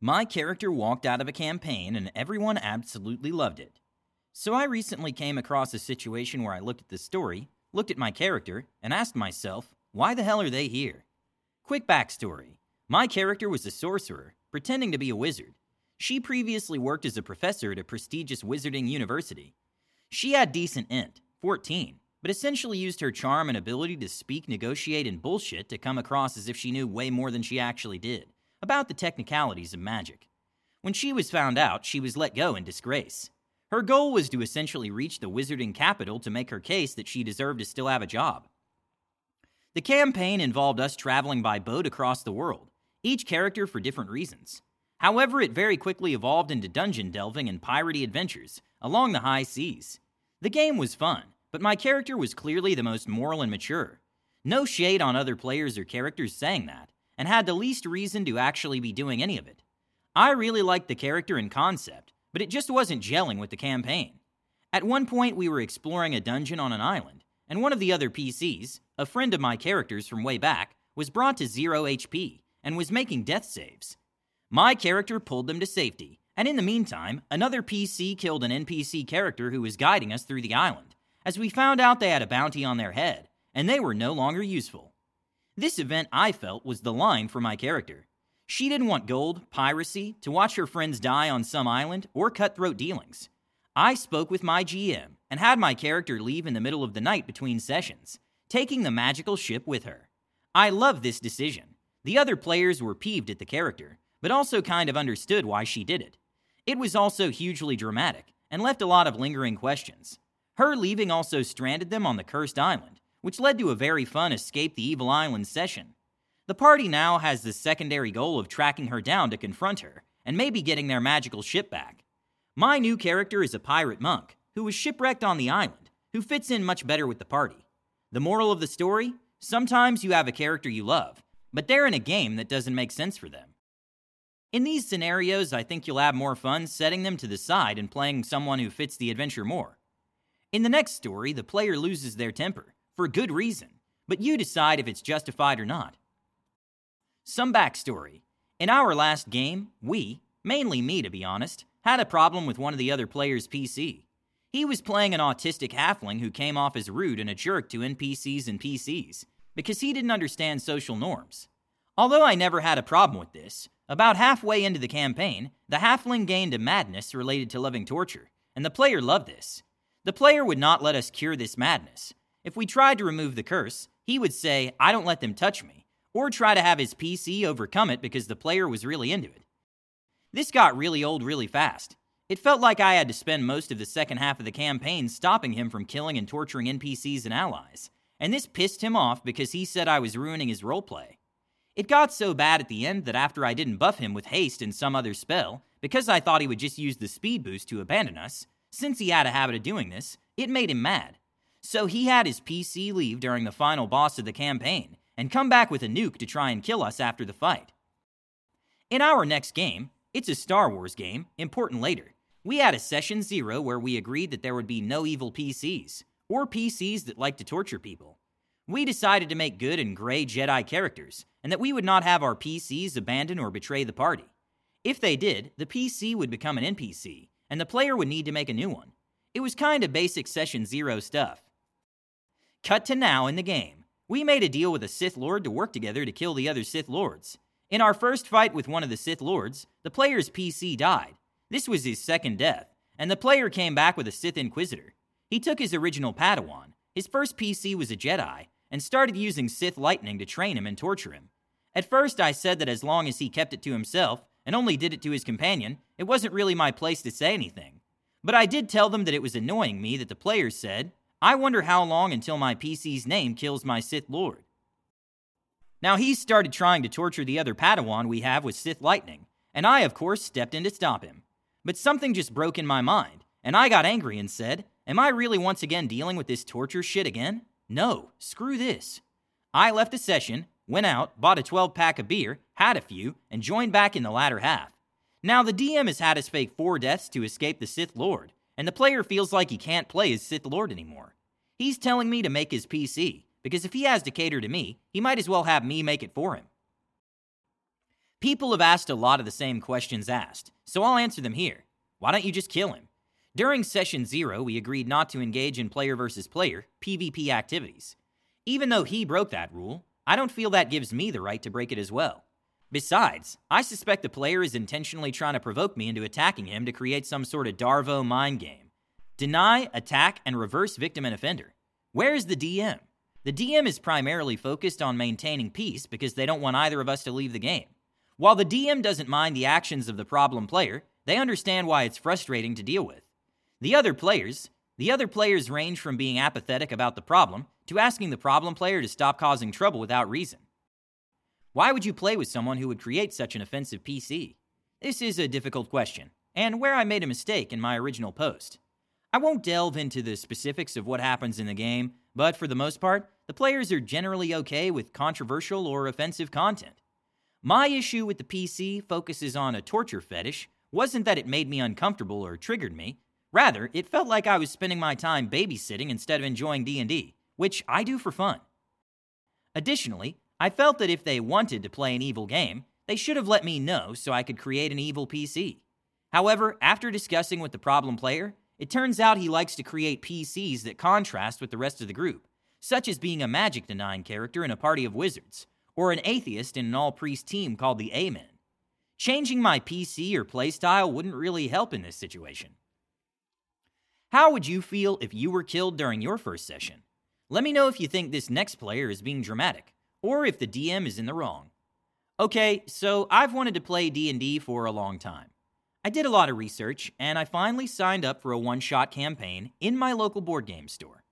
My character walked out of a campaign and everyone absolutely loved it. So I recently came across a situation where I looked at the story, looked at my character, and asked myself, why the hell are they here? Quick backstory My character was a sorcerer, pretending to be a wizard. She previously worked as a professor at a prestigious wizarding university. She had decent int, 14, but essentially used her charm and ability to speak, negotiate, and bullshit to come across as if she knew way more than she actually did about the technicalities of magic. When she was found out, she was let go in disgrace. Her goal was to essentially reach the wizarding capital to make her case that she deserved to still have a job. The campaign involved us traveling by boat across the world, each character for different reasons. However, it very quickly evolved into dungeon delving and piratey adventures along the high seas. The game was fun, but my character was clearly the most moral and mature. No shade on other players or characters saying that, and had the least reason to actually be doing any of it. I really liked the character and concept, but it just wasn't gelling with the campaign. At one point, we were exploring a dungeon on an island, and one of the other PCs, a friend of my character's from way back, was brought to zero HP and was making death saves. My character pulled them to safety, and in the meantime, another PC killed an NPC character who was guiding us through the island as we found out they had a bounty on their head, and they were no longer useful. This event, I felt, was the line for my character. She didn't want gold, piracy, to watch her friends die on some island, or cutthroat dealings. I spoke with my GM and had my character leave in the middle of the night between sessions, taking the magical ship with her. I loved this decision. The other players were peeved at the character, but also kind of understood why she did it. It was also hugely dramatic and left a lot of lingering questions. Her leaving also stranded them on the cursed island, which led to a very fun Escape the Evil Island session. The party now has the secondary goal of tracking her down to confront her, and maybe getting their magical ship back. My new character is a pirate monk, who was shipwrecked on the island, who fits in much better with the party. The moral of the story? Sometimes you have a character you love, but they're in a game that doesn't make sense for them. In these scenarios, I think you'll have more fun setting them to the side and playing someone who fits the adventure more. In the next story, the player loses their temper, for good reason, but you decide if it's justified or not. Some backstory. In our last game, we, mainly me to be honest, had a problem with one of the other players' PC. He was playing an autistic halfling who came off as rude and a jerk to NPCs and PCs because he didn't understand social norms. Although I never had a problem with this, about halfway into the campaign, the halfling gained a madness related to loving torture, and the player loved this. The player would not let us cure this madness. If we tried to remove the curse, he would say, I don't let them touch me, or try to have his PC overcome it because the player was really into it. This got really old really fast. It felt like I had to spend most of the second half of the campaign stopping him from killing and torturing NPCs and allies, and this pissed him off because he said I was ruining his roleplay. It got so bad at the end that after I didn't buff him with haste and some other spell, because I thought he would just use the speed boost to abandon us, since he had a habit of doing this, it made him mad. So he had his PC leave during the final boss of the campaign and come back with a nuke to try and kill us after the fight. In our next game, it's a Star Wars game, important later. We had a session zero where we agreed that there would be no evil PCs, or PCs that like to torture people. We decided to make good and gray Jedi characters, and that we would not have our PCs abandon or betray the party. If they did, the PC would become an NPC, and the player would need to make a new one. It was kind of basic Session Zero stuff. Cut to now in the game. We made a deal with a Sith Lord to work together to kill the other Sith Lords. In our first fight with one of the Sith Lords, the player's PC died. This was his second death, and the player came back with a Sith Inquisitor. He took his original Padawan, his first PC was a Jedi, and started using Sith lightning to train him and torture him. At first, I said that as long as he kept it to himself, and only did it to his companion, it wasn't really my place to say anything. But I did tell them that it was annoying me that the players said, I wonder how long until my PC's name kills my Sith Lord. Now he started trying to torture the other Padawan we have with Sith Lightning, and I, of course, stepped in to stop him. But something just broke in my mind, and I got angry and said, Am I really once again dealing with this torture shit again? No, screw this. I left the session, went out, bought a 12 pack of beer, had a few, and joined back in the latter half. Now, the DM has had us fake four deaths to escape the Sith Lord, and the player feels like he can't play as Sith Lord anymore. He's telling me to make his PC, because if he has to cater to me, he might as well have me make it for him. People have asked a lot of the same questions asked, so I'll answer them here. Why don't you just kill him? During session zero, we agreed not to engage in player versus player, PvP activities. Even though he broke that rule, I don't feel that gives me the right to break it as well. Besides, I suspect the player is intentionally trying to provoke me into attacking him to create some sort of Darvo mind game. Deny, attack, and reverse victim and offender. Where is the DM? The DM is primarily focused on maintaining peace because they don't want either of us to leave the game. While the DM doesn't mind the actions of the problem player, they understand why it's frustrating to deal with. The other players, the other players range from being apathetic about the problem to asking the problem player to stop causing trouble without reason. Why would you play with someone who would create such an offensive PC? This is a difficult question, and where I made a mistake in my original post. I won't delve into the specifics of what happens in the game, but for the most part, the players are generally okay with controversial or offensive content. My issue with the PC focuses on a torture fetish wasn't that it made me uncomfortable or triggered me. Rather, it felt like I was spending my time babysitting instead of enjoying D&D, which I do for fun. Additionally, I felt that if they wanted to play an evil game, they should have let me know so I could create an evil PC. However, after discussing with the problem player, it turns out he likes to create PCs that contrast with the rest of the group, such as being a magic denying character in a party of wizards, or an atheist in an all priest team called the Amen. Changing my PC or playstyle wouldn't really help in this situation. How would you feel if you were killed during your first session? Let me know if you think this next player is being dramatic or if the DM is in the wrong. Okay, so I've wanted to play D&D for a long time. I did a lot of research and I finally signed up for a one-shot campaign in my local board game store.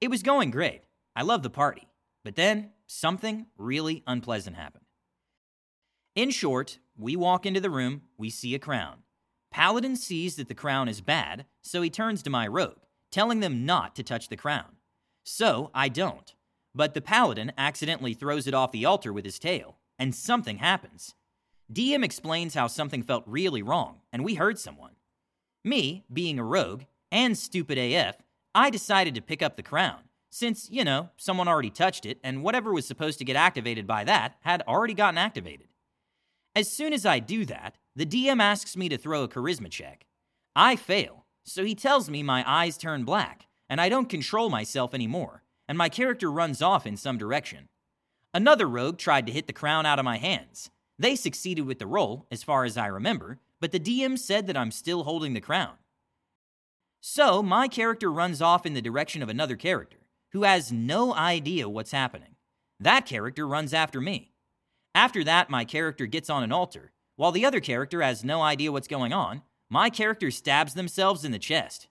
It was going great. I loved the party. But then something really unpleasant happened. In short, we walk into the room, we see a crown. Paladin sees that the crown is bad, so he turns to my rogue, telling them not to touch the crown. So I don't. But the paladin accidentally throws it off the altar with his tail, and something happens. DM explains how something felt really wrong, and we heard someone. Me, being a rogue, and stupid AF, I decided to pick up the crown, since, you know, someone already touched it, and whatever was supposed to get activated by that had already gotten activated. As soon as I do that, the DM asks me to throw a charisma check. I fail, so he tells me my eyes turn black, and I don't control myself anymore, and my character runs off in some direction. Another rogue tried to hit the crown out of my hands. They succeeded with the roll, as far as I remember, but the DM said that I'm still holding the crown. So, my character runs off in the direction of another character, who has no idea what's happening. That character runs after me. After that, my character gets on an altar. While the other character has no idea what's going on, my character stabs themselves in the chest.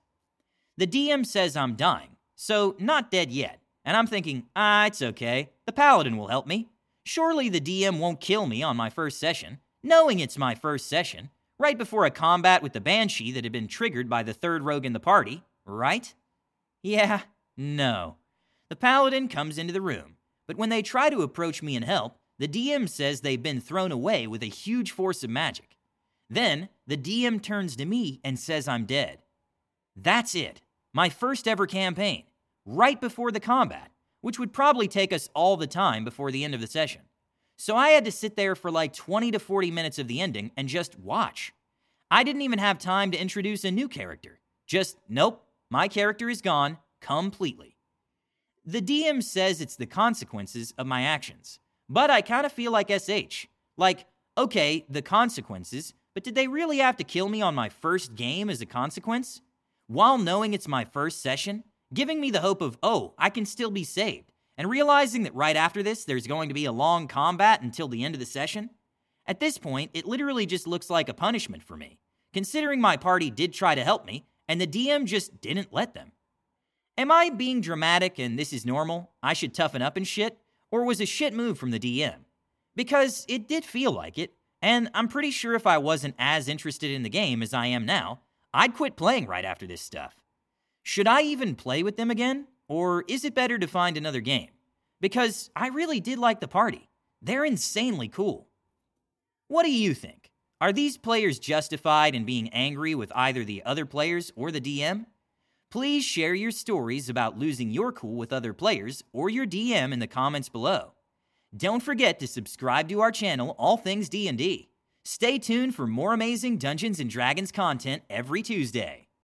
The DM says I'm dying, so not dead yet, and I'm thinking, ah, it's okay. The paladin will help me. Surely the DM won't kill me on my first session, knowing it's my first session, right before a combat with the banshee that had been triggered by the third rogue in the party, right? Yeah, no. The paladin comes into the room, but when they try to approach me and help, the DM says they've been thrown away with a huge force of magic. Then, the DM turns to me and says I'm dead. That's it. My first ever campaign right before the combat, which would probably take us all the time before the end of the session. So I had to sit there for like 20 to 40 minutes of the ending and just watch. I didn't even have time to introduce a new character. Just, nope, my character is gone completely. The DM says it's the consequences of my actions, but I kind of feel like SH. Like, okay, the consequences, but did they really have to kill me on my first game as a consequence? While knowing it's my first session, giving me the hope of, oh, I can still be saved, and realizing that right after this, there's going to be a long combat until the end of the session. At this point, it literally just looks like a punishment for me, considering my party did try to help me, and the DM just didn't let them. Am I being dramatic and this is normal? I should toughen up and shit? Or was a shit move from the DM? Because it did feel like it, and I'm pretty sure if I wasn't as interested in the game as I am now, I'd quit playing right after this stuff. Should I even play with them again? Or is it better to find another game? Because I really did like the party. They're insanely cool. What do you think? Are these players justified in being angry with either the other players or the DM? Please share your stories about losing your cool with other players or your DM in the comments below. Don't forget to subscribe to our channel All Things D&D. Stay tuned for more amazing Dungeons and Dragons content every Tuesday.